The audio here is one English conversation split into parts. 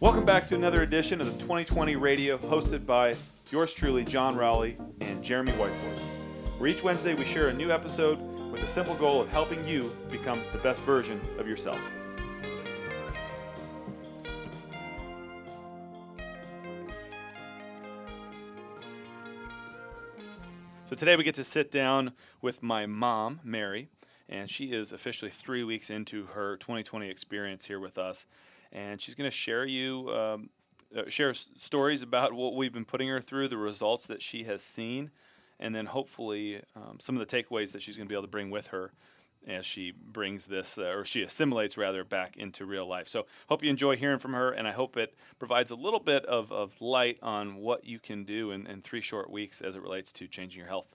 Welcome back to another edition of the 2020 Radio, hosted by yours truly, John Rowley and Jeremy Whiteford. Where each Wednesday we share a new episode with the simple goal of helping you become the best version of yourself. So today we get to sit down with my mom, Mary, and she is officially three weeks into her 2020 experience here with us, and she's going to share you um, uh, share s- stories about what we've been putting her through, the results that she has seen, and then hopefully um, some of the takeaways that she's going to be able to bring with her as she brings this, uh, or she assimilates rather, back into real life. So, hope you enjoy hearing from her, and I hope it provides a little bit of, of light on what you can do in, in three short weeks as it relates to changing your health.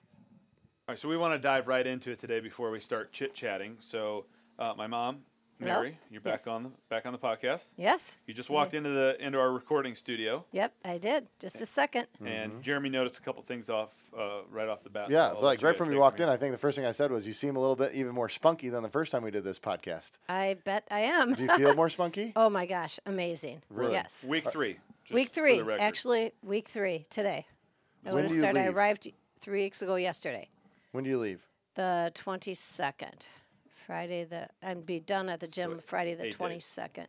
All right, so we want to dive right into it today before we start chit chatting. So, uh, my mom, Hello. Mary, you're back Yes. on the, back on the podcast. Yes. You just walked into the into our recording studio, Yep, I did. Just a second. and Jeremy noticed a couple things off uh, right off the bat. Yeah, I'll like right from take you walked in, I think the first thing I said was, "You seem a little bit even more spunky than the first time we did this podcast." I bet I am. Do you feel more spunky? oh my gosh, amazing. Really? Yes. Week three. just week for three. the. Actually, week three today. I When would have do you started. I arrived three weeks ago yesterday, When do you leave? the twenty second. Friday the I'd be done at the gym So, Friday the twenty second.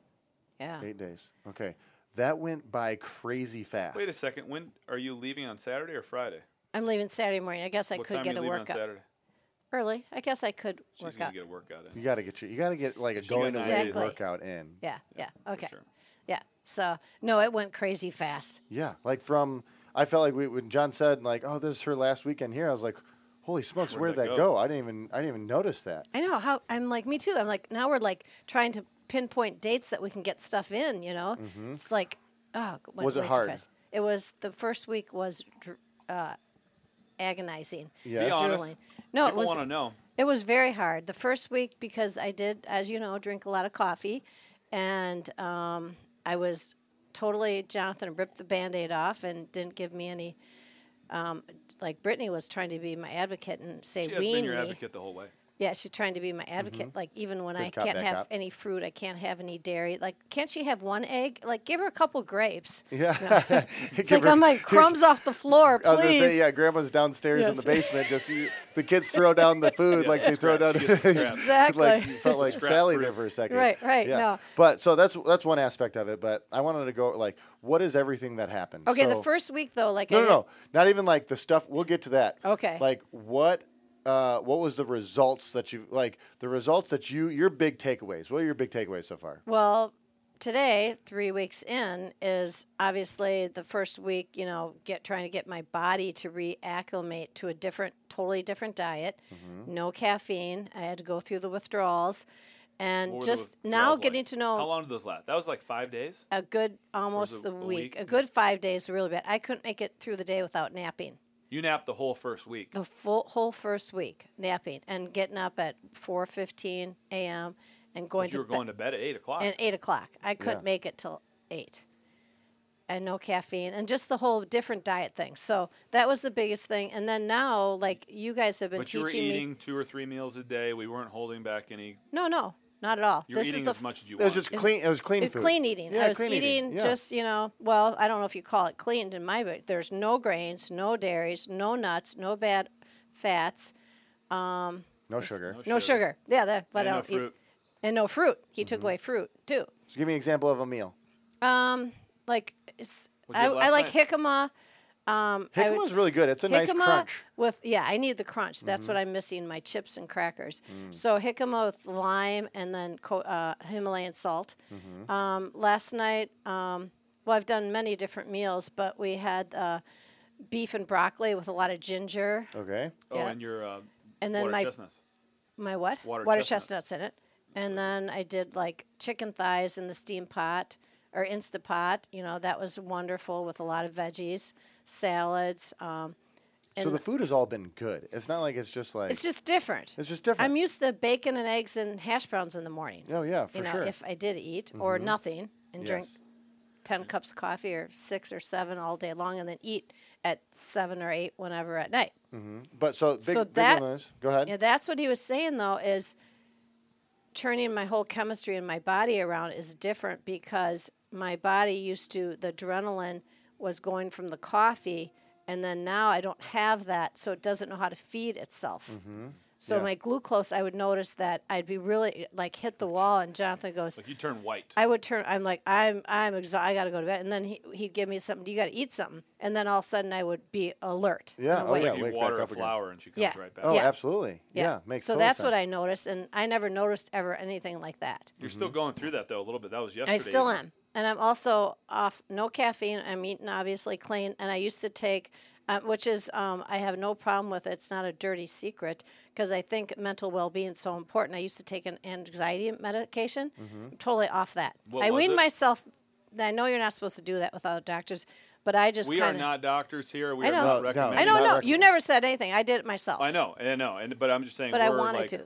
Yeah. Eight days. Okay, that went by crazy fast. Wait a second. When are you leaving on Saturday or Friday? I'm leaving Saturday morning. I guess I what could time get are a you leaving workout on Saturday? early. I guess I could She's work gonna out. get a workout in. You got to get your, you got to get like a going got away workout in. Yeah, yeah. for Okay. sure. Yeah. So no, it went crazy fast. Yeah, like from I felt like we, when John said like, "Oh, this is her last weekend here," I was like, "Holy smokes, Where'd where'd that that go? go? I didn't even I didn't even notice that." I know how I'm like me too. I'm like now we're like trying to pinpoint dates that we can get stuff in. You know, it's like oh, went Mm-hmm. Was it hard? fast. It was the first week was uh, agonizing. Yes. Be honest. Grueling. No, it was want to know. it was very hard the first week because I did, as you know, drink a lot of coffee, and um, I was totally Jonathan ripped the band-aid off and didn't give me any. Um, like Brittany was trying to be my advocate and say She has wean been your me. advocate the whole way. Yeah, she's trying to be my advocate. Mm-hmm. Like even when Good I cop, can't have cop. any fruit, I can't have any dairy. Like, can't she have one egg? Like, give her a couple grapes. Yeah, It's like I'm like crumbs off the floor, I was please. say, yeah, Grandma's downstairs in the basement. Just you, the kids throw down the food Yeah, like they throw down. scrap. She gets the. Exactly. like you felt like Scrap Sally fruit. there for a second. Right, right, Yeah. no. But so that's that's one aspect of it. But I wanted to go like, what is everything that happened? Okay, the first week though, like No, I no, no, not even like the stuff. We'll get to that. Okay. Like what? Uh, what was the results that you like? The results that you your big takeaways. What are your big takeaways so far? Well, today, three weeks in, is obviously the first week. You know, get trying to get my body to reacclimate to a different, totally different diet. Mm-hmm. No caffeine. I had to go through the withdrawals, and What were the just withdrawals now like? getting to know How long did those last? That was like five days. a good almost it the a week, week? a good five days, really bad. I couldn't make it through the day without napping. You napped the whole first week. The full whole first week napping and getting up at four fifteen a.m. and going But you to were going to bed at eight o'clock. and eight o'clock. I couldn't Yeah. make it till eight. And no caffeine and just the whole different diet thing. So that was the biggest thing. And then now, like you guys have been but you were teaching eating me. two or three meals a day. We weren't holding back any. No, no, not at all. You were this eating is the as much as you It was want. just clean. It was clean It's food. clean eating. Yeah, I was clean eating Yeah. just, you know, well, I don't know if you call it clean in my book. There's no grains, no dairies, no nuts, no bad fats, no sugar. no sugar. Yeah, that, but And I no don't fruit. eat. And no fruit. He Mm-hmm. took away fruit too. So give me an example of a meal. Um, like it's, What'd you I, have I last like night? jicama. Um, I would- Jicama's really good. It's a nice crunch. with yeah, I need the crunch. Mm-hmm. That's what I'm missing. My chips and crackers. Mm. So jicama with lime and then co- uh, Himalayan salt. Mm-hmm. Um, last night, um, well, I've done many different meals, but we had uh, beef and broccoli with a lot of ginger. Okay. Oh, yeah. and your uh, And then water my chestnuts. my what? Water chestnuts. chestnut. in it. And then I did like chicken thighs in the steam pot or Instapot. You know, that was wonderful with a lot of veggies, salads. Um, So the food has all been good. It's not like it's just like it's just different. it's just different. I'm used to bacon and eggs and hash browns in the morning. oh yeah, for you know, sure. if I did eat or nothing and drink 10 cups of coffee or six or seven all day long and then eat at seven or eight whenever at night. but so big, so big that- is- Go ahead. Yeah, that's what he was saying though is turning my whole chemistry in my body around is different because my body used to the adrenaline was going from the coffee, and then now I don't have that, so it doesn't know how to feed itself. Mm-hmm. So Yeah. my glucose, I would notice that I'd be really like hit the wall, and Jonathan goes, Like you turn white. I would turn. I'm like, I'm, I'm exhausted. I got to go to bed. And then he, he'd give me something. You got to eat something. And then all of a sudden, I would be alert. Yeah, oh, yeah. you wake back water a up again. flower and she comes Yeah. right back. Oh, Yeah. absolutely. Yeah, makes so total that's what. I noticed, and I never noticed ever anything like that. You're still mm-hmm. going through that though a little bit. That was yesterday. I still am, and I'm also off no caffeine. I'm eating obviously clean, and I used to take, uh, which is um, I have no problem with. It. It's not a dirty secret because I think mental well-being is so important. I used to take an anxiety medication. I'm totally off that. What I was weaned it? myself. I know you're not supposed to do that without doctors, but I just We are kind of. not doctors here. We I are not No, no. recommending. I don't know. You never said anything. I did it myself, I know, I know, and but I'm just saying. but I we're wanted like, to.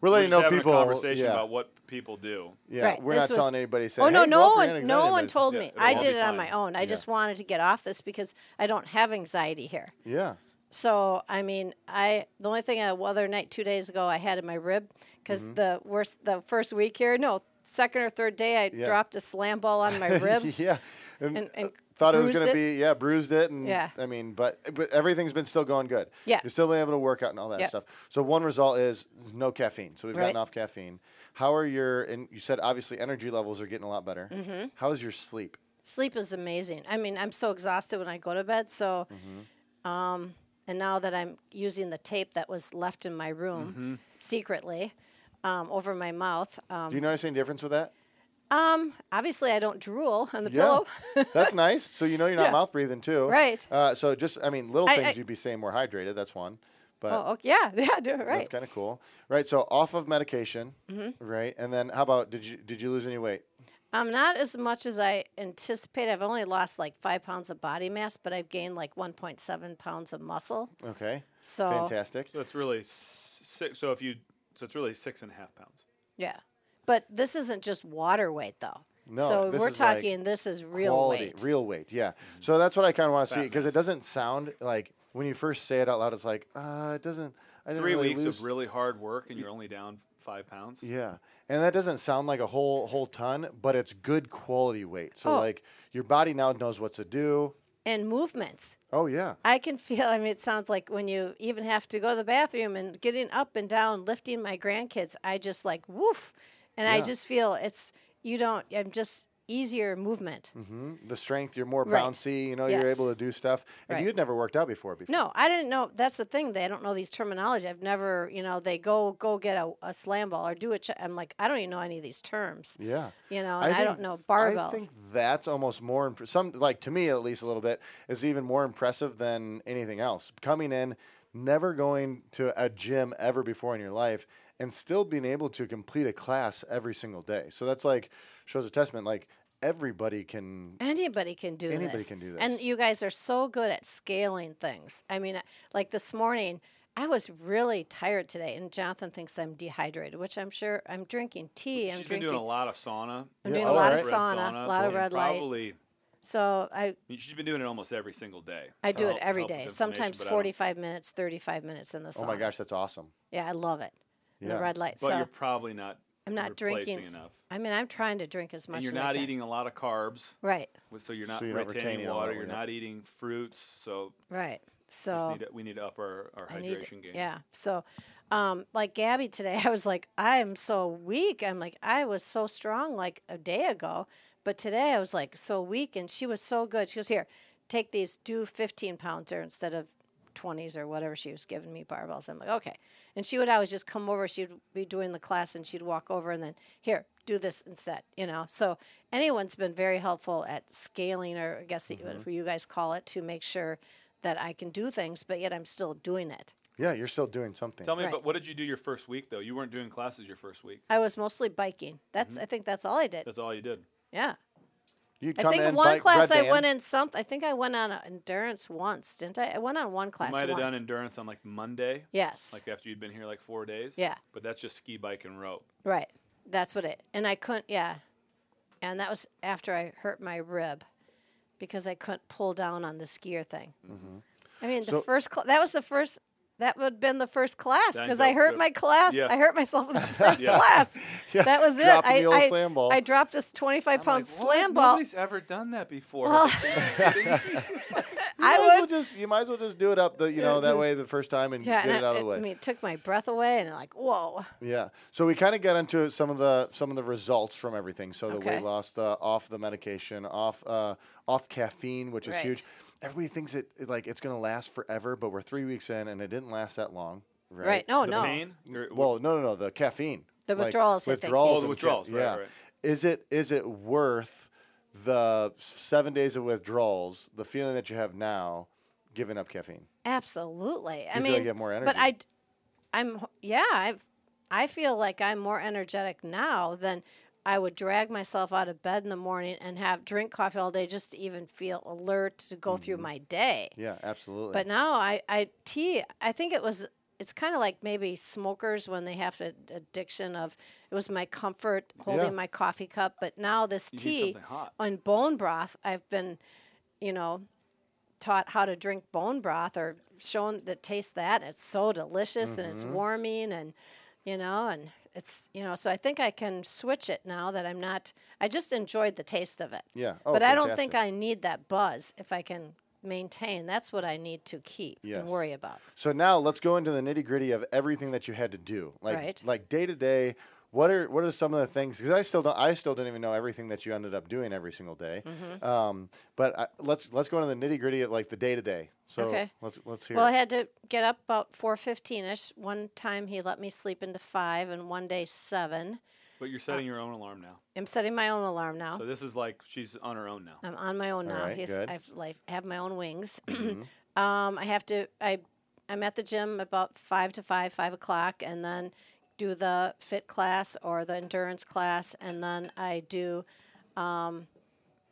We're We're letting just know having people. a conversation yeah, about what people do. yeah. Right, We're this not was- telling anybody. Say, Oh no, hey, no one, no one told Yeah, me. it'll I did it on my own. I Yeah. just wanted to get off this because I don't have anxiety here. Yeah. So I mean, I the only thing I, well, other night two days ago I had in my rib because Mm-hmm. the worst the first week here, no, second or third day I Yeah. dropped a slam ball on my rib. yeah. And, And- and thought it was going to be yeah, bruised it, and Yeah. I mean, but but everything's been still going good. Yeah. You're still been able to work out and all that Yep. stuff. So one result is no caffeine. So we've gotten Right. off caffeine. How are your and you said obviously energy levels are getting a lot better. Mm-hmm. How's your sleep? Sleep is amazing. I mean, I'm so exhausted when I go to bed. So, Mm-hmm. um, and now that I'm using the tape that was left in my room Mm-hmm. secretly um, over my mouth, um, Do you notice any difference with that? Um, obviously I don't drool on the Yeah. pillow. That's nice. So you know you're not Yeah. mouth breathing too. Right. Uh, so just I mean little I- things I- you'd be staying more hydrated. That's one. But oh, okay. yeah, yeah, do it right. That's kind of cool, right? So off of medication, Mm-hmm. right? And then how about did you did you lose any weight? Um, not as much as I anticipated. I've only lost like five pounds of body mass, but I've gained like 1.7 pounds of muscle. Okay, So fantastic. So it's really six. So if you, so it's really six and a half pounds. yeah, but this isn't just water weight though. No, so this we're is like talking. this is real Quality, weight. real weight. Yeah. So that's what I kind of want to see because it doesn't sound like when you first say it out loud, it's like uh, it doesn't. I didn't Three really weeks lose. of really hard work, and you're only down five pounds. Yeah, and that doesn't sound like a whole whole ton, but it's good quality weight. So Oh. like your body now knows what to do. and movements. Oh yeah. I can feel. I mean, it sounds like when you even have to go to the bathroom and getting up and down, lifting my grandkids. I just like woof, and I just feel it's you don't. I'm just easier movement. hmm The strength, you're more Right. bouncy. You know, you're able to do stuff. And Right. you had never worked out before. Before. No, I didn't know. That's the thing. They don't know these terminology. I've never, you know, they go go get a, a slam ball or do a. Ch- I'm like, I don't even know any of these terms. Yeah. You know, and I, don't know barbells. I think that's almost more imp- some like to me at least a little bit is even more impressive than anything else. Coming in, never going to a gym ever before in your life, and still being able to complete a class every single day. So that's like shows a testament. Like everybody can. Anybody can do Anybody this. can do this. And you guys are so good at scaling things. I mean, uh, like this morning, I was really tired today, and Jonathan thinks I'm dehydrated, which I'm sure I'm drinking tea. I'm She's been drinking. doing a lot of sauna. I'm Yeah, doing a lot alright. of Red sauna, a lot of red light. Probably, So I, she's been doing it almost every single day. I do it help- every help with day. inflammation, Sometimes but I don't- 45 minutes, 35 minutes in the sauna. Oh my gosh, that's awesome. Yeah, I love it. And Yeah. The red light. But so you're probably not. I'm not drinking enough. I mean, I'm trying to drink as much And you're as I not can. eating a lot of carbs, Right, so you're not So you're not retaining retaining water. You're not eating fruits, so right. So need to, we need to up our, our I hydration need, game. yeah. So, um, like Gabby today, I was like, I am so weak. I'm like, I was so strong like a day ago, but today I was like so weak, and she was so good. She goes, here, take these, do 15 pounds pounder instead of 20s or whatever she was giving me barbells. I'm like, okay. And she would always just come over. She'd be doing the class, and she'd walk over, and then here, do this instead. You know. So anyone's been very helpful at scaling, or I guess Mm-hmm. what you guys call it, to make sure that I can do things, but yet I'm still doing it. Yeah, you're still doing something. Tell me, Right. but what did you do your first week though? You weren't doing classes your first week. I was mostly biking. That's Mm-hmm. I think that's all I did. That's all you did. Yeah. You I think in, one class I went in something. I think I went on endurance once, didn't I? I went on one You class might have once. done endurance on like Monday, yes. like after you'd been here like four days. Yeah. But that's just ski, bike, and rope. right. That's what it. And I couldn't yeah. And that was after I hurt my rib because I couldn't pull down on the skier thing. I mean, the Mm-hmm. So- first cl- that was the first that would have been the first class because I hurt go- my class. Yeah. I hurt myself in the first Yeah. class. Yeah, That was it. dropping I, the old I, slam ball. I dropped this 25 I'm pound like, what? slam ball. Nobody's ever done that before. Well, You I might as well would. just you might as well just do it up the you know that way the first time and Yeah, get and it I, out of the way. I mean, it took my breath away, and I'm like, whoa. Yeah. So we kind of got into some of the some of the results from everything. So the Okay. weight loss, uh, off the medication, off uh, off caffeine, which is huge. Everybody thinks it it, like it's going to last forever, but we're three weeks in and it didn't last that long. Right. Right. No, the no. pain? Well, no, no, no. The caffeine. The Like, withdrawals, Withdrawals. Oh, the withdrawals, ca- right, yeah. right. Is it is it worth the seven days of withdrawals, the feeling that you have now, giving up caffeine? Absolutely. I feel mean, like you have more energy. but energy. I, d- I'm yeah. I've I feel like I'm more energetic now than I would drag myself out of bed in the morning and have drink coffee all day just to even feel alert to go through Mm-hmm. my day. Yeah, absolutely. But now I, I tea. I think it was. It's kind of like maybe smokers when they have an addiction of. It was my comfort holding Yeah. my coffee cup, but now this You tea on bone broth. I've been, you know, taught how to drink bone broth or shown that taste that. It's so delicious and Mm-hmm. it's warming and, you know, and it's you know. So I think I can switch it now that I'm not. I just enjoyed the taste of it. Yeah. Oh, but I don't think. I need that buzz if I can maintain. That's what I need to keep Yes. and worry about. So now let's go into the nitty gritty of everything that you had to do, like Right. like day to day. What are what are some of the things? Because I still don't I still don't even know everything that you ended up doing every single day. Mm-hmm. Um, but I, let's let's go into the nitty gritty of like the day to day. So Okay. let's let's hear. Well, I had to get up about four fifteen ish. One time he let me sleep into five, and one day seven. But you're setting your own alarm now. I'm setting my own alarm now. So this is like she's on her own now. I'm on my own All now. right, He's, good. I've like have my own wings. Mm-hmm. um, I have to. I I'm at the gym about five to five, five o'clock, and then do the fit class or the endurance class, and then I do um,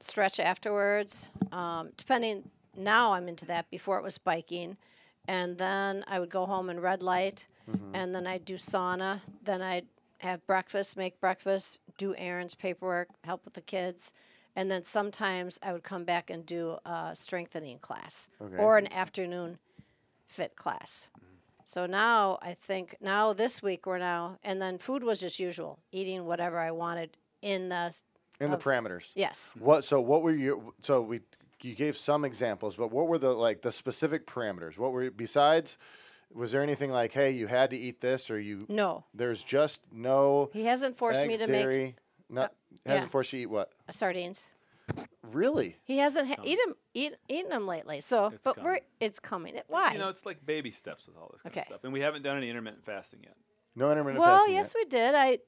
stretch afterwards. Um, depending now, I'm into that. Before it was biking, and then I would go home and red light, Mm-hmm. and then I'd do sauna. Then I'd have breakfast, make breakfast, do errands, paperwork, help with the kids, and then sometimes I would come back and do a strengthening class Okay. or an afternoon fit class. So now I think now this week we're now and then food was just usual, eating whatever I wanted in the in the parameters. yes. What? So what were you? So we you gave some examples, but what were the like the specific parameters? What were besides? Was there anything like, hey, you had to eat this, or you? No, There's just no he hasn't forced eggs, me to dairy. make not uh, yeah. hasn't forced you to eat what? sardines. Really? He hasn't ha- eat 'em- eat eaten them lately. So, It's but we're it's coming. It, why? You know, it's like baby steps with all this kind Okay. of stuff. And we haven't done any intermittent fasting yet. No intermittent well, fasting. Well, yes, yet? we did. I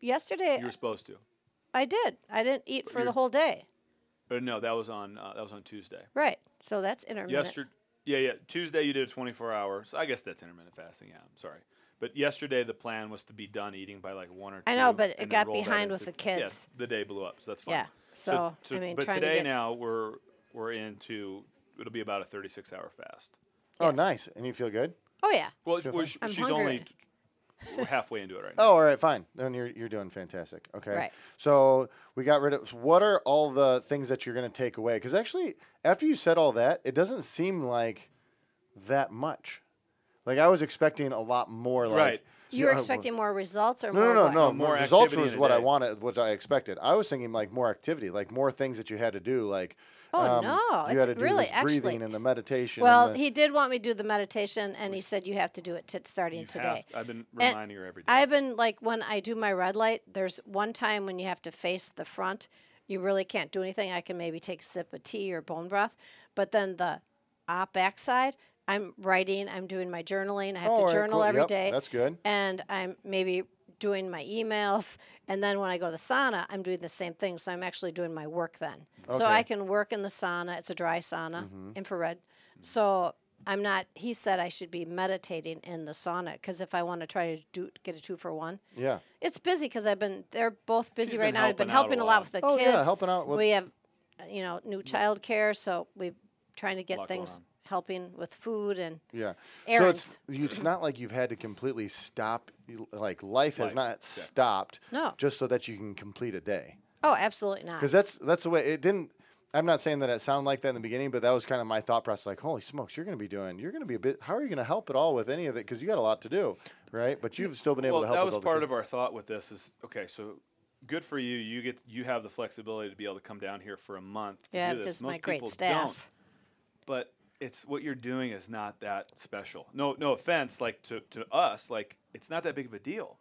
yesterday You were supposed to. I did. I didn't eat for the you're- whole day. But no, that was on uh, that was on Tuesday. Right. So that's intermittent. Yesterday, yeah, yeah. Tuesday you did a 24 hour. So I guess that's intermittent fasting. Yeah, I'm sorry. But yesterday the plan was to be done eating by like one or two. I know, but it got behind with the kids. Yeah, the day blew up, so that's fine. Yeah. So, I mean, but trying to today get- now we're we're into it'll be about a 36 hour fast. Oh, nice. And you feel good? Oh yeah. Well, Feel we're. I'm she's hungry. only we're halfway into it right now. Oh, all right, fine. Then you're you're doing fantastic. Okay. Right. So we got rid of. so what are all the things that you're going to take away? Because actually, after you said all that, it doesn't seem like that much. Like I was expecting a lot more. Like Right. You were expecting more results or No, more no, no, no. More More results was what I wanted, what I expected. I was thinking like more activity, like more things that you had to do, like. Oh, um, no, You it's had to do really- this actually- and the meditation. Well, the, he did want me to do the meditation, and he said you have to do it t- starting You today. have- I've been And reminding her every day. I've been like when I do my red light. There's one time when you have to face the front. You really can't do anything. I can maybe take a sip of tea or bone broth, but then the op backside, I'm writing. I'm doing my journaling. I have Oh, to journal cool. every Yep, day. that's good. And I'm maybe doing my emails, and then when I go to the sauna, I'm doing the same thing. So I'm actually doing my work then. So Okay. Mm-hmm. I can work in the sauna. It's a dry sauna, infrared. So I'm not. He said I should be meditating in the sauna because if I want to try to do get a two for one, yeah. it's busy because I've been. They're both busy She's right now. I've been helping a helping a lot lot. with the Oh, kids. yeah, helping out with- we have, uh, you know, new child care, so we're trying to get Lot going things on. Helping with food and Yeah. Errands. So it's it's not like you've had to completely stop. Like life has not yeah. stopped. No. Just so that you can complete a day. oh, absolutely not. Because that's that's the way it didn't. I'm not saying that it sounded like that in the beginning, but that was kind of my thought process. Like, holy smokes, you're going to be doing, you're going to be a bit. How are you going to help at all with any of it? Because you got a lot to do, right? But you've still been able well, to help. that with was all part kids. of our thought with this. Is okay. So good for you. You get you have the flexibility to be able to come down here for a month. To Yeah, do this. because Most my great people staff. Don't. But it's what you're doing is not that special. No, no offense, like to, to us, like it's not that big of a deal.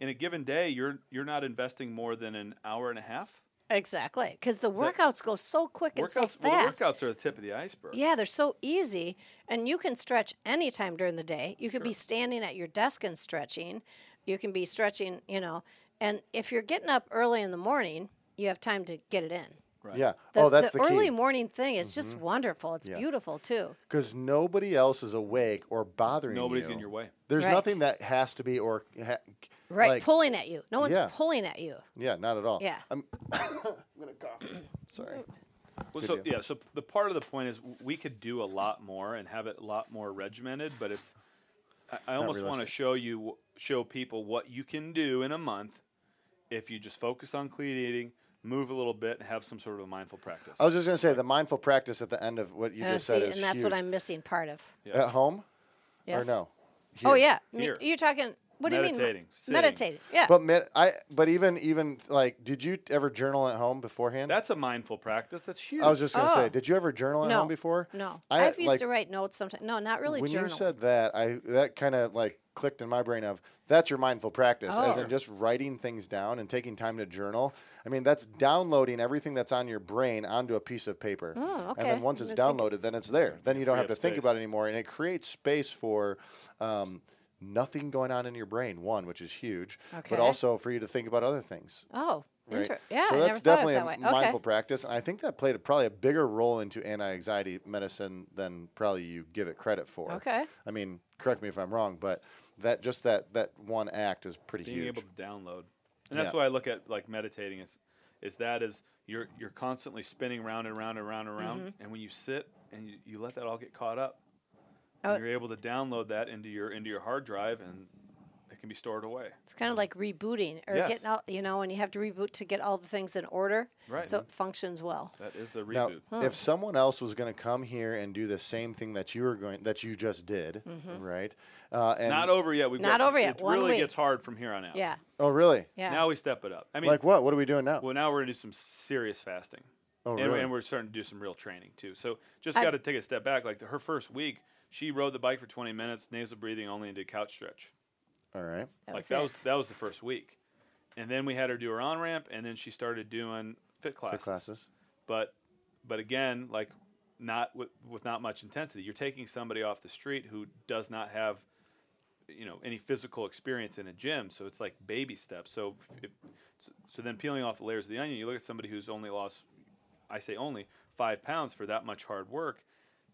In a given day, you're you're not investing more than an hour and a half. Exactly, because the workouts go so quick and so Workouts, well, fast. the workouts are the tip of the iceberg. Yeah, they're so easy, and you can stretch anytime during the day. You could be standing at your desk and stretching. You can be stretching, you know. And if you're getting up early in the morning, you have time to get it in. Right. Yeah. The, oh, that's the, the, early key. morning thing is just mm-hmm. wonderful. It's Yeah. beautiful too. Because nobody else is awake or bothering Nobody's you. getting your way. There's Right. nothing that has to be or ha- Right, like- pulling at you. No one's Yeah. pulling at you. yeah, not at all. Yeah. I'm, I'm gonna cough. Sorry. Well, Good so deal. yeah, so the part of the point is we could do a lot more and have it a lot more regimented, but it's I, I almost want to show you show people what you can do in a month if you just focus on clean eating, move a little bit, and have some sort of a mindful practice. I was just gonna say the mindful practice at the end of what you Uh, just see, said is and that's what. I'm missing part of. Yeah. At home Yes. or no? Oh yeah, Here. you're talking. What do you mean? Meditating, sitting. Meditating. Yeah. But med- I but even even like did you ever journal at home beforehand? That's a mindful practice. That's huge. I was just gonna Oh. say, did you ever journal at no. home before? No, I- I've used like, to write notes sometimes. No, not really when journal. you said that, I that kind of like clicked in my brain of that's your mindful practice, as Oh. in just writing things down and taking time to journal. I mean, that's downloading everything that's on your brain onto a piece of paper. Oh, And then once it's I think- downloaded, then it's there. Then you don't have to think space. about it anymore, and it creates space for. Um, Nothing going on in your brain, one, which is huge, Okay. but also for you to think about other things. oh, Right? inter- yeah, so I that's never thought of definitely that a way. mindful practice, and I think that played a, probably a bigger role into anti-anxiety medicine than probably you give it credit for. Okay. I mean, correct me if I'm wrong, but that just that that one act is pretty being huge. able to download, and that's Yeah. why I look at like meditating is is that is you're you're constantly spinning round and round and round and round, Mm-hmm. and when you sit and you, you let that all get caught up, Oh. you're able to download that into your into your hard drive, and it can be stored away. It's kind of like rebooting or Yes. getting out, you know, when you have to reboot to get all the things in order, Right. so it functions well. That is a Now, reboot. if someone else was going to come here and do the same thing that you were going that you just did, right? Uh, and not over yet. We've Not got, over yet. It One really week. gets hard from here on out. Yeah, oh, really? yeah. Now we step it up. I mean, like what? What are we doing now? well, now we're gonna do some serious fasting. oh, and, really? and we're starting to do some real training too. So just got to take a step back. Like the, her first week, she rode the bike for 20 minutes, nasal breathing only, and did couch stretch. All right. that like was that it. was that was the first week, and then we had her do her on ramp, and then she started doing fit classes. Fit classes. But but again, like not with with not much intensity. You're taking somebody off the street who does not have you know any physical experience in a gym, so it's like baby steps. So if, so, so then peeling off the layers of the onion, you look at somebody who's only lost, I say only five pounds for that much hard work.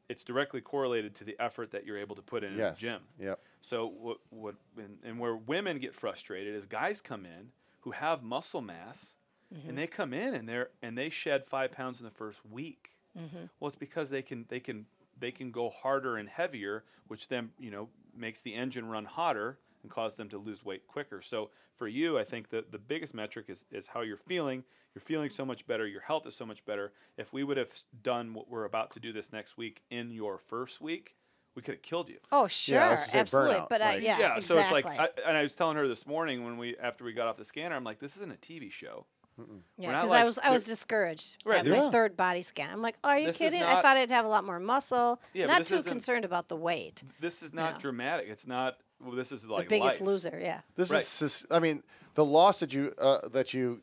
It's directly correlated to the effort that you're able to put in Yes. a gym. Yep. So what what and, and where women get frustrated is guys come in who have muscle mass and mm-hmm. they come in and they're and they shed five pounds in the first week. Mm-hmm. Well, it's because they can they can they can go harder and heavier, which then you know makes the engine run hotter and cause them to lose weight quicker. So for you, I think that the biggest metric is is how you're feeling. You're feeling so much better. Your health is so much better. If we would have done what we're about to do this next week in your first week, we could have killed you. Oh, sure, I was gonna say absolutely. burnout, But I, like- yeah, yeah, exactly. so it's like, I, and I was telling her this morning when we after we got off the scanner, I'm like, this isn't a TV show. yeah, we're not because like- I was I was discouraged Right, at this- my third body scan. I'm like, are you This is kidding? I thought I'd have a lot more muscle. Yeah, Not too concerned about the weight. This is not No. dramatic. It's not. Well, this is like the biggest life. loser, yeah. This Right. is. I mean, the loss that you uh, that you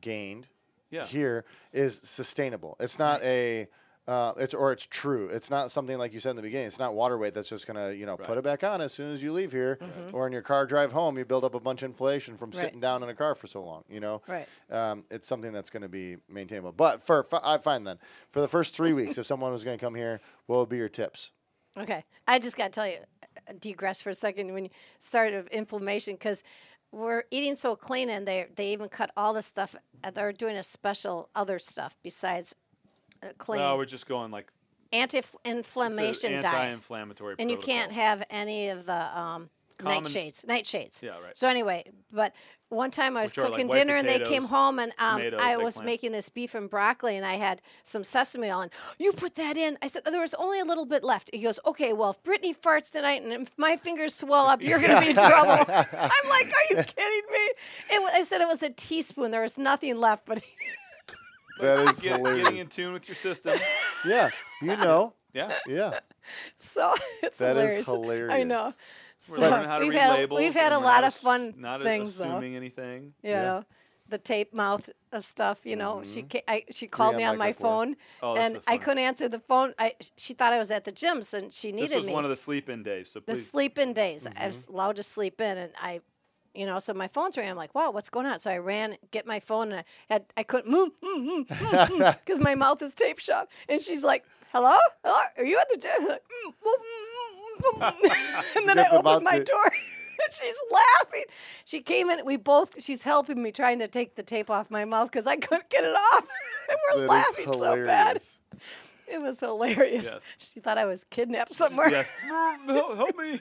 gained Yeah. here is sustainable. It's not a. Uh, it's or it's true. It's not something like you said in the beginning. It's not water weight that's just gonna you know put it back on as soon as you leave here, or in your car drive home. You build up a bunch of inflation from Right. sitting down in a car for so long. You know, Right. Um, it's something that's going to be maintainable. But for fi- I find then for the first three weeks, if someone was going to come here, what would be your tips? Okay, I just got to tell you, uh, digress for a second when you started of inflammation because we're eating so clean and they they even cut all the stuff. uh, They're doing a special other stuff besides uh, clean No, we're just going like anti-inflammation diet, anti-inflammatory. and you can't have any of the um, Common- nightshades. Nightshades. Yeah, right. So anyway, but one time I was Which like cooking white dinner and they came home and um, tomatoes, I was eggplant. making this beef and broccoli and I had some sesame oil and you put that in. I said there was only a little bit left. He goes, okay, well if Brittany farts tonight and if my fingers swell up, you're gonna be in trouble. I'm like, are you kidding me? It, I said it was a teaspoon. There was nothing left, but That is Get, hilarious. getting in tune with your system. Yeah, you know. Yeah. Yeah. so it's That is hilarious. I know. We're So learning how to we've read had a- labels. we've had a lot of fun not things, though. assuming anything. you Yeah. know the tape mouth of stuff you know she ca- I, she called me on on my phone Mm-hmm. Oh, and i couldn't answer the phone I, she thought i was at the gym so she needed This needed was me one of the sleep-in days, so the please. sleep-in days i Mm-hmm. was allowed to sleep in and i you know so my phone's ringing i'm like wow what's going on so i ran get my phone and i had i couldn't move because my mouth is tape shut and she's like hello hello are you at the gym "Mm, mm, mm, mm." and then i opened my door and she's laughing. She came in. We both. She's helping me trying to take the tape off my mouth because I couldn't get it off. and we're That laughing so bad. It was hilarious. Yes. She thought I was kidnapped somewhere. Yes. help me.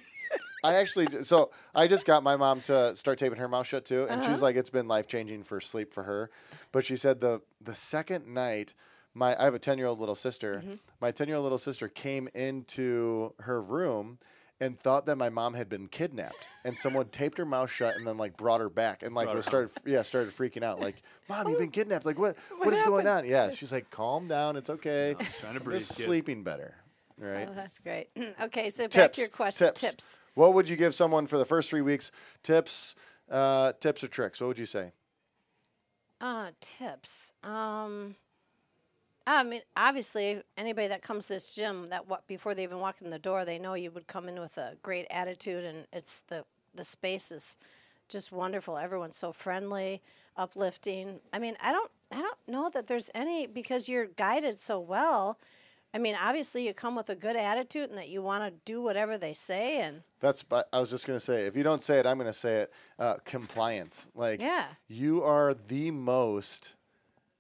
I actually, so I just got my mom to start taping her mouth shut too, and Uh-huh. she's like, it's been life changing for sleep for her. But she said the the second night, my I have a ten year old little sister. Mm-hmm. My ten year old little sister came into her room and thought that my mom had been kidnapped, and someone taped her mouth shut and then like brought her back and like was started yeah started freaking out like, mom, you've been kidnapped. Like what what is going on? Yeah, she's like, calm down, it's okay. I'm just trying to breathe, just sleeping better, right? Oh, that's great. okay, so back to your question. Tips. Tips. What would you give someone for the first three weeks? Tips, uh, tips or tricks? What would you say? Uh, tips. Um, I mean, obviously, anybody that comes to this gym that what before they even walk in the door, they know you would come in with a great attitude, and it's the the space is just wonderful. Everyone's so friendly, uplifting. I mean, I don't I don't know that there's any because you're guided so well. I mean, obviously, you come with a good attitude and that you want to do whatever they say, and that's, I was just gonna say. If you don't say it, I'm gonna say it. Uh, compliance. Like. Yeah. You are the most.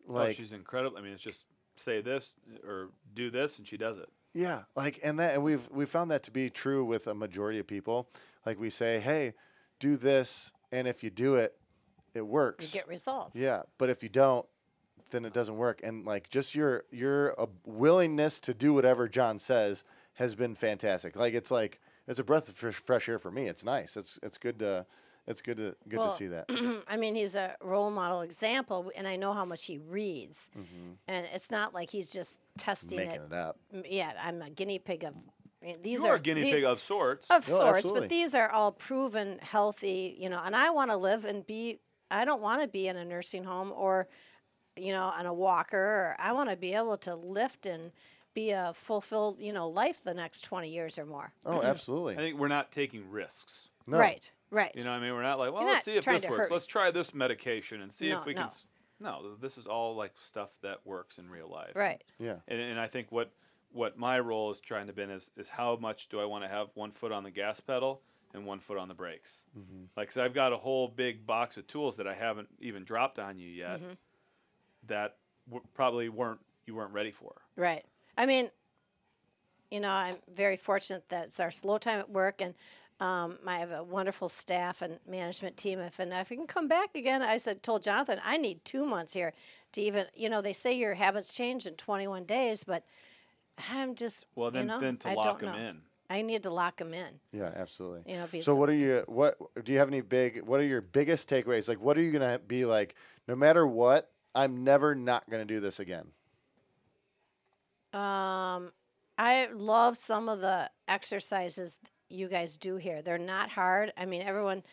oh, Like. she's incredible. I mean, it's just say this or do this, and she does it. yeah. Like, and that, and we've we found that to be true with a majority of people. Like we say, hey, do this, and if you do it, it works. you get results. Yeah, but if you don't, then it doesn't work. And like just your your uh, willingness to do whatever John says has been fantastic. Like it's like it's a breath of fresh, fresh air for me. It's nice. It's it's good to it's good to good Well, to see that. I mean, he's a role model example, and I know how much he reads. And it's not like he's just testing Mm-hmm. Making it. it up. Yeah, I'm a guinea pig of. These You are, are a guinea these, pig of sorts. of No, sorts, absolutely. but these are all proven healthy. You know, and I want to live and be. I don't want to be in a nursing home or, you know, on a walker. Or I want to be able to lift and be a fulfilled, you know, life the next twenty years or more. Oh, absolutely. I think we're not taking risks. No. Right. Right. You know, what I mean, we're not like, well, You're let's see if this works. hurt. Let's try this medication and see No, if we no. can. s- No, this is all like stuff that works in real life. right. Yeah. And, and I think what what my role is trying to be is is how much do I want to have one foot on the gas pedal and one foot on the brakes. Mm-hmm. Like, 'cause I've got a whole big box of tools that I haven't even dropped on you yet. Mm-hmm. That w- probably weren't you weren't ready for. Right. I mean, you know, I'm very fortunate that it's our slow time at work, and um, I have a wonderful staff and management team. If and if I can come back again, I said, told Jonathan, I need two months here to even. You know, they say your habits change in 21 days, but I'm just. Well, then you know, then to I lock don't them know. in. I need to lock them in. Yeah, absolutely. You know, so what are you? what do you have any big what are your biggest takeaways? Like what are you gonna be like, no matter what, I'm never not gonna do this again. Um, I love some of the exercises you guys do here. They're not hard. I mean, everyone.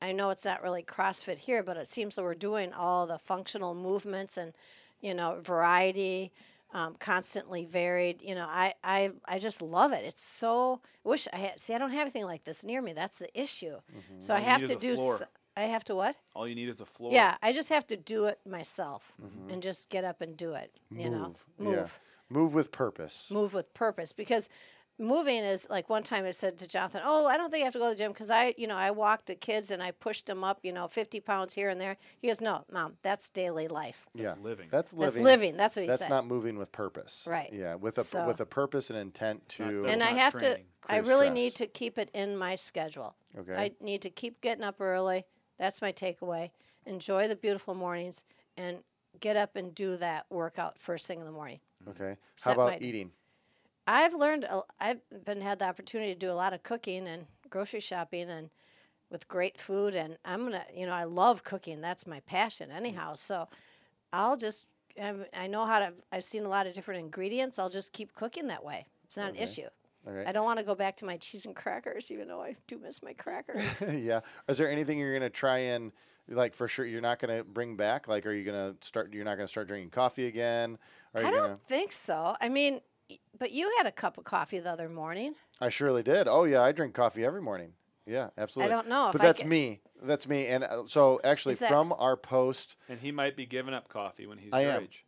I know it's not really CrossFit here, but it seems that we're doing all the functional movements and, you know, variety, um, constantly varied. You know, I, I I just love it. It's so. Wish I had. See, I don't have anything like this near me. That's the issue. So I All you have to do. floor. S- I have to what? All you need is a floor. Yeah, I just have to do it myself mm-hmm. and just get up and do it. You know, Move. Yeah. Move with purpose. move with purpose because moving is like one time I said to Jonathan, "Oh, I don't think I have to go to the gym because I, you know, I walked the kids and I pushed them up, you know, 50 pounds here and there." He goes, "No, mom, that's daily life. yeah. living. That's living. That's living. living. That's what he That's said." That's not moving with purpose. Right. Yeah, with a So- with a purpose and intent not- to that's and I have training. to. I really stress. need to keep it in my schedule. Okay. I need to keep getting up early. That's my takeaway. Enjoy the beautiful mornings and get up and do that workout first thing in the morning. Okay. How Set about my- eating? I've learned. a- I've been had the opportunity to do a lot of cooking and grocery shopping and with great food. And I'm gonna, you know, I love cooking. That's my passion, mm. anyhow. So I'll just. I'm- I know how to. I've seen a lot of different ingredients. I'll just keep cooking that way. It's not an issue. All right. I don't want to go back to my cheese and crackers, even though I do miss my crackers. yeah. Is there anything you're gonna try and like for sure you're not gonna bring back? Like, are you gonna start? You're not gonna start drinking coffee again? Are you I gonna? don't think so. I mean, but you had a cup of coffee the other morning. I surely did. Oh yeah, I drink coffee every morning. Yeah, absolutely. I don't know if but I that's can- me. That's me. And uh, so actually, that- from our post, And he might be giving up coffee when he's I your am. age.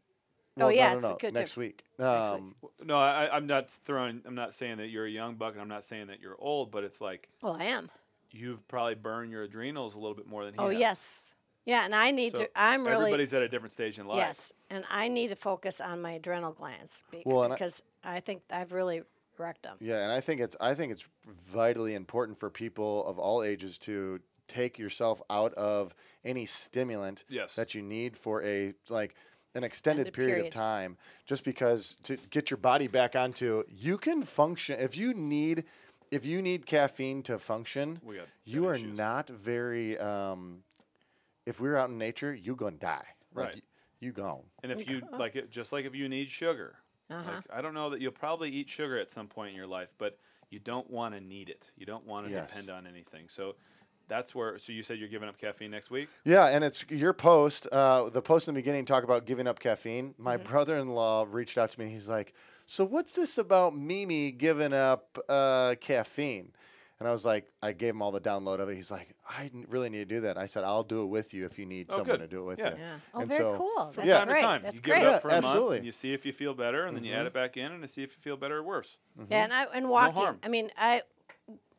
Well, yeah, no, no, it's a good next diff- week. next week. Um, No, I, I'm not throwing. I'm not saying that you're a young buck, and I'm not saying that you're old. But it's like Well, I am. you've probably burned your adrenals a little bit more than he Oh has. yes, yeah, and I need So to. I'm really Everybody's at a different stage in life. yes, and I need to focus on my adrenal glands be- Well, and I- because I, think I've really wrecked them. Yeah, and I think it's I think it's vitally important for people of all ages to take yourself out of any stimulant Yes. that you need for a like an extended, Extended period, period. of time just because to get your body back onto you can function if you need if you need caffeine to function you are issues. not very um if we're out in nature you're gonna die like Right. y- you gone And if you like it, just like if you need sugar, Uh-huh. like, I don't know that you'll probably eat sugar at some point in your life, but you don't want to need it. You don't want to Yes. depend on anything. So that's where. So you said you're giving up caffeine next week. Yeah, and it's your post. Uh, the post in the beginning talk about giving up caffeine. My brother-in-law reached out to me. He's like, "So what's this about Mimi giving up uh, caffeine?" And I was like, I gave him all the download of it. He's like, "I really need to do that." I said, "I'll do it with you if you need Oh, someone good. to do it with Yeah. you." Yeah. Oh, And very so- cool. That's Yeah. time great. to time. That's you great. give it up for Yeah, a month, absolutely. and you see if you feel better, and then you add it back in, and to see if you feel better or worse. Yeah, and I and walking. harm. I mean, I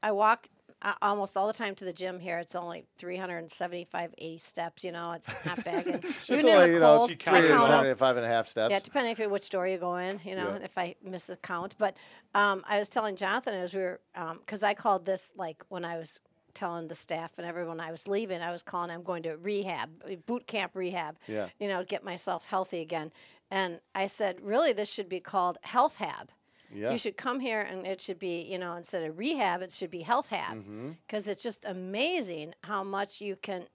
I walk uh, almost all the time to the gym here. It's only 375, 80 steps. You know, it's not bad. And It's even in only, the you know, cold, She three counted I it hundred count out. them. and five and a half steps. Yeah, depending if which door you go in, you know, Yeah. if I miss a count. But um, I was telling Jonathan as we were, because I called this like when I was telling the staff and everyone I was leaving, I was calling, I'm going to rehab, boot camp rehab, Yeah. you know, get myself healthy again. And I said, really, this should be called Health Hab. Yeah. You should come here and it should be, you know, instead of rehab, it should be Health Hab. Mm-hmm. Because it's just amazing how much you can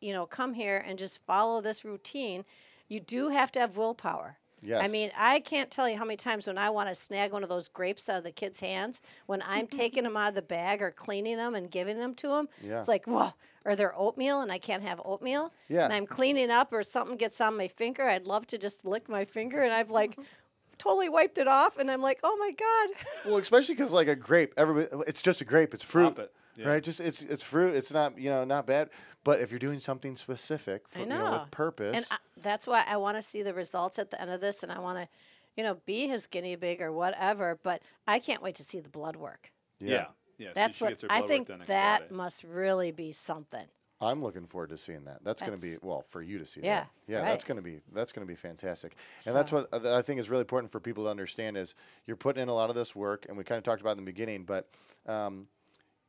you know, come here and just follow this routine, you do have to have willpower. Yes. I mean, I can't tell you how many times when I want to snag one of those grapes out of the kid's hands, when I'm taking them out of the bag or cleaning them and giving them to them, Yeah. it's like, whoa, or they're oatmeal and I can't have oatmeal. Yeah. And I'm cleaning up or something gets on my finger. I'd love to just lick my finger and I've like totally wiped it off and I'm like, oh my God. Well, especially because like a grape, everybody, it's just a grape. It's fruit, it, yeah. right? Just it's it's fruit. It's not you know not bad. But if you're doing something specific, for, I you know. know, with purpose, And I, that's why I want to see the results at the end of this, and I want to, you know, be his guinea pig or whatever. But I can't wait to see the blood work. Yeah, yeah. she- That's she what gets I think. That Friday. must really be something. I'm looking forward to seeing that. That's, going to be well for you to see. Yeah, that. yeah, that's going to be that's going to be fantastic. And that's what uh, I think is really important for people to understand is you're putting in a lot of this work, and we kind of talked about it in the beginning, but. Um,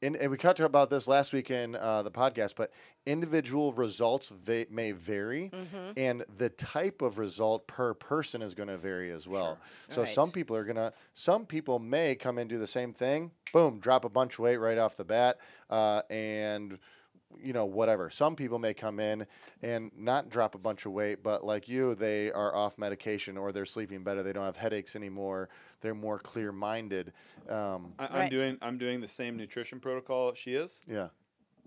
in, and we talked about this last week in uh, the podcast, but individual results va- may vary, Mm-hmm. and the type of result per person is going to vary as well. So Right. some people are going to, some people may come and do the same thing, boom, drop a bunch of weight right off the bat, uh, and you know, whatever. Some people may come in and not drop a bunch of weight, but like you, they are off medication or they're sleeping better. They don't have headaches anymore. They're more clear minded. Um, I, I'm Right. doing I'm doing the same nutrition protocol she is. yeah.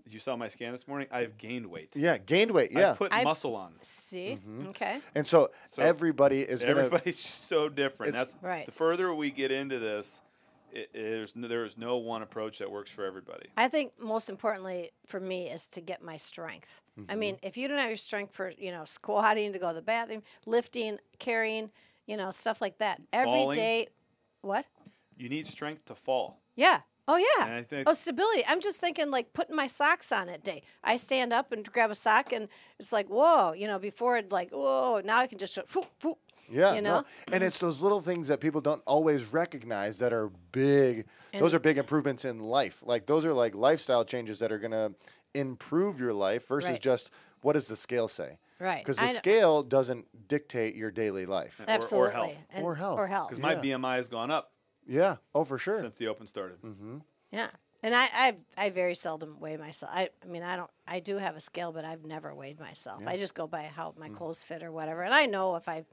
You saw my scan this morning. I've gained weight. Yeah. Gained weight. Yeah. I've put I- muscle on. See, Mm-hmm. okay, and so, So everybody is going to. Everybody's so different. That's Right. The further we get into this, it, there's no, there is no one approach that works for everybody. I think most importantly for me is to get my strength. Mm-hmm. I mean, if you don't have your strength for you know squatting to go to the bathroom, lifting, carrying, you know stuff like that every day. Falling. What? You need strength to fall. Yeah. Oh yeah. And I think- oh stability. I'm just thinking like putting my socks on at day. I stand up and grab a sock and it's like whoa, you know. Before it like whoa, now I can just whoop, whoop, Yeah, you no. and it's those little things that people don't always recognize that are big. those are big improvements in life. Like those are like lifestyle changes that are gonna improve your life versus Right. just what does the scale say? Right. Because I the know- scale doesn't dictate your daily life. or Absolutely. health. And- Or health. Or health. Because my Yeah. BMI has gone up Yeah. Oh, for sure. since the Open started. Mm-hmm. Yeah. And I, I, I very seldom weigh myself. I, I mean, I don't. I do have a scale, but I've never weighed myself. I just go by how my mm. clothes fit or whatever, and I know if I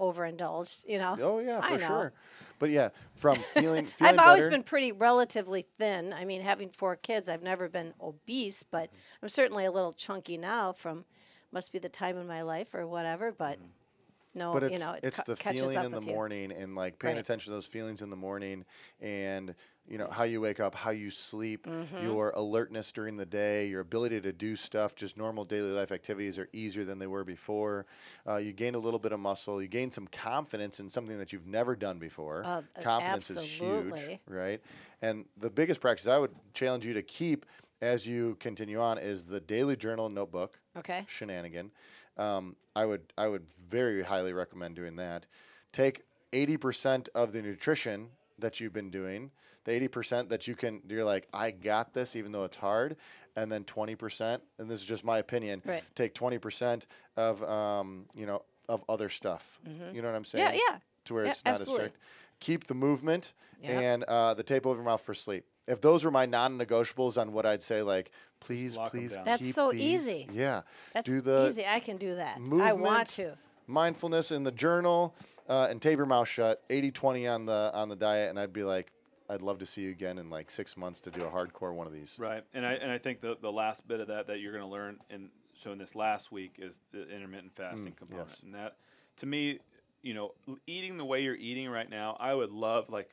overindulged. You know. Oh yeah, for know. sure. But yeah, from feeling, feeling I've always been pretty relatively thin. I mean, having four kids, I've never been obese, but mm-hmm. I'm certainly a little chunky now. From must be the time in my life or whatever. But mm-hmm. no, but it's you know, it it's ca- the catches feeling up in the you. morning and like paying Right. attention to those feelings in the morning and you know how you wake up how you sleep Mm-hmm. your alertness during the day your ability to do stuff just normal daily life activities are easier than they were before uh, you gain a little bit of muscle you gain some confidence in something that you've never done before Uh, confidence is huge right and the biggest practice i would challenge you to keep as you continue on is the daily journal notebook Okay. shenanigan. Um, I would I would very highly recommend doing that. Take eighty percent of the nutrition that you've been doing, the eighty percent that you can. You're like, I got this, even though it's hard, and then twenty percent. And this is just my opinion. Right. Take twenty percent of um, you know of other stuff. Mhm. You know what I'm saying? Mm-hmm. Yeah, yeah. To where Yeah, it's not absolutely. as strict. Keep the movement Yeah. and uh, the tape over your mouth for sleep. If those were my non-negotiables on what I'd say, like please, lock 'em please down. That's so these. easy. Yeah. That's do the easy. I can do that. I want to. mindfulness in the journal uh, and tape your mouth shut 80-20 on the on the diet and i'd be like i'd love to see you again in like six months to do a hardcore one of these Right, and I and I think the the last bit of that that you're going to learn in so in this last week is the intermittent fasting component, Mm, yes. and that to me, you know, eating the way you're eating right now, I would love like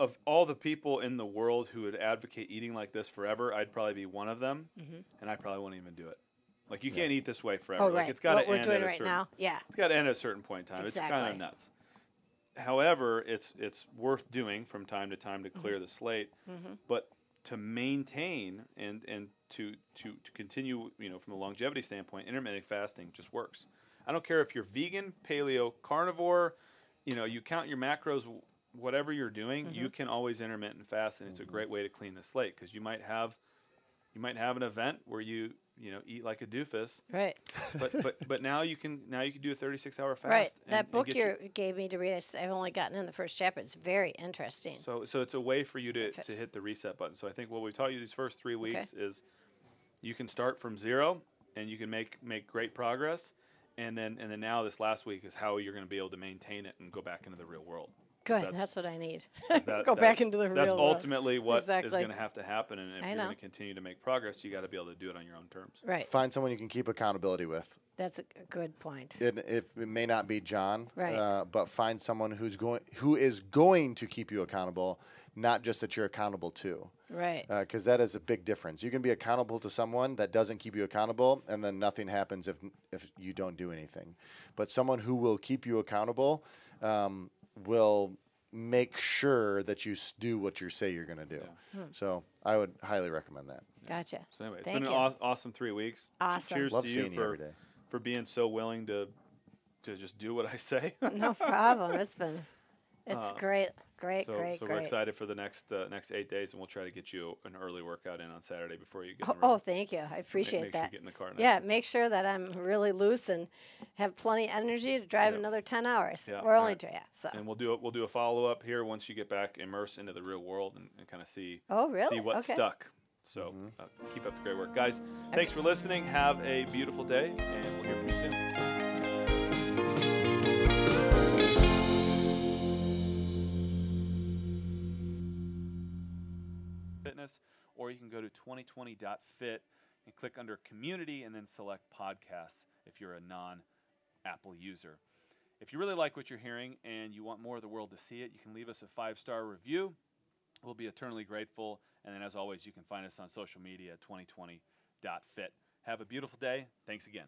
of all the people in the world who would advocate eating like this forever, I'd probably be one of them, and I probably won't even do it. Like you can't eat this way forever. Oh, like right. it's got what to we're end doing at a right certain, now. Yeah. It's got to end at a certain point in time. It's kind of nuts. However, it's it's worth doing from time to time to Mm-hmm. clear the slate, but to maintain and and to to to continue, you know, from a longevity standpoint, intermittent fasting just works. I don't care if you're vegan, paleo, carnivore, you know, you count your macros, whatever you're doing, Mm-hmm. you can always intermittent fast, and it's a great way to clean the slate because you might have you might have an event where you you know eat like a doofus, Right. but but but now you can now you can do a 36 hour fast. Right. and- that book you gave me to read, I've only gotten in the first chapter. It's very interesting. So so it's a way for you to, to hit the reset button. So I think what we taught you these first three weeks is you can start from zero and you can make make great progress. And then and then now this last week is how you're going to be able to maintain it and go back into the real world. 'Cause Good. that's- That's, what I need. that- Go back into the That's real world. ultimately what is Exactly. going to have to happen. And if I you're going to continue to make progress, you got to be able to do it on your own terms. Right. find someone you can keep accountability with That's a good point. it, it, it may not be john Right. uh, but find someone who's going who is going to keep you accountable not just that you're accountable to Right. because that is a big difference. You can be accountable to someone that doesn't keep you accountable, and then nothing happens if if you don't do anything. But someone who will keep you accountable um, will make sure that you do what you say you're going to do. So I would highly recommend that. Gotcha. So anyway, it's Thank been you. an aw- awesome three weeks. Awesome. Cheers Love to you seeing you for every day. for being so willing to to just do what I say. no problem. It's been, it's Uh, great, great, so, great, so great. we're excited for the next uh, next eight days, and we'll try to get you an early workout in on Saturday before you get. Oh, in the room. oh, thank you. I appreciate make sure you that. get in the car yeah, and- make sure that I'm really loose and have plenty of energy to drive Yep. another ten hours. Yeah, We're only right. dri- yeah. So. And we'll do a, we'll do a follow up here once you get back immersed into the real world and, and kind of see Oh, really? see what Okay. stuck. So uh, keep up the great work, guys. Thanks for listening. Have a beautiful day, and we'll hear from you soon. You can go to 2020.fit and click under community and then select podcasts if you're a non Apple user. If you really like what you're hearing and you want more of the world to see it, you can leave us a five star review. We'll be eternally grateful. And then, as always, you can find us on social media at 2020.fit. Have a beautiful day. Thanks again.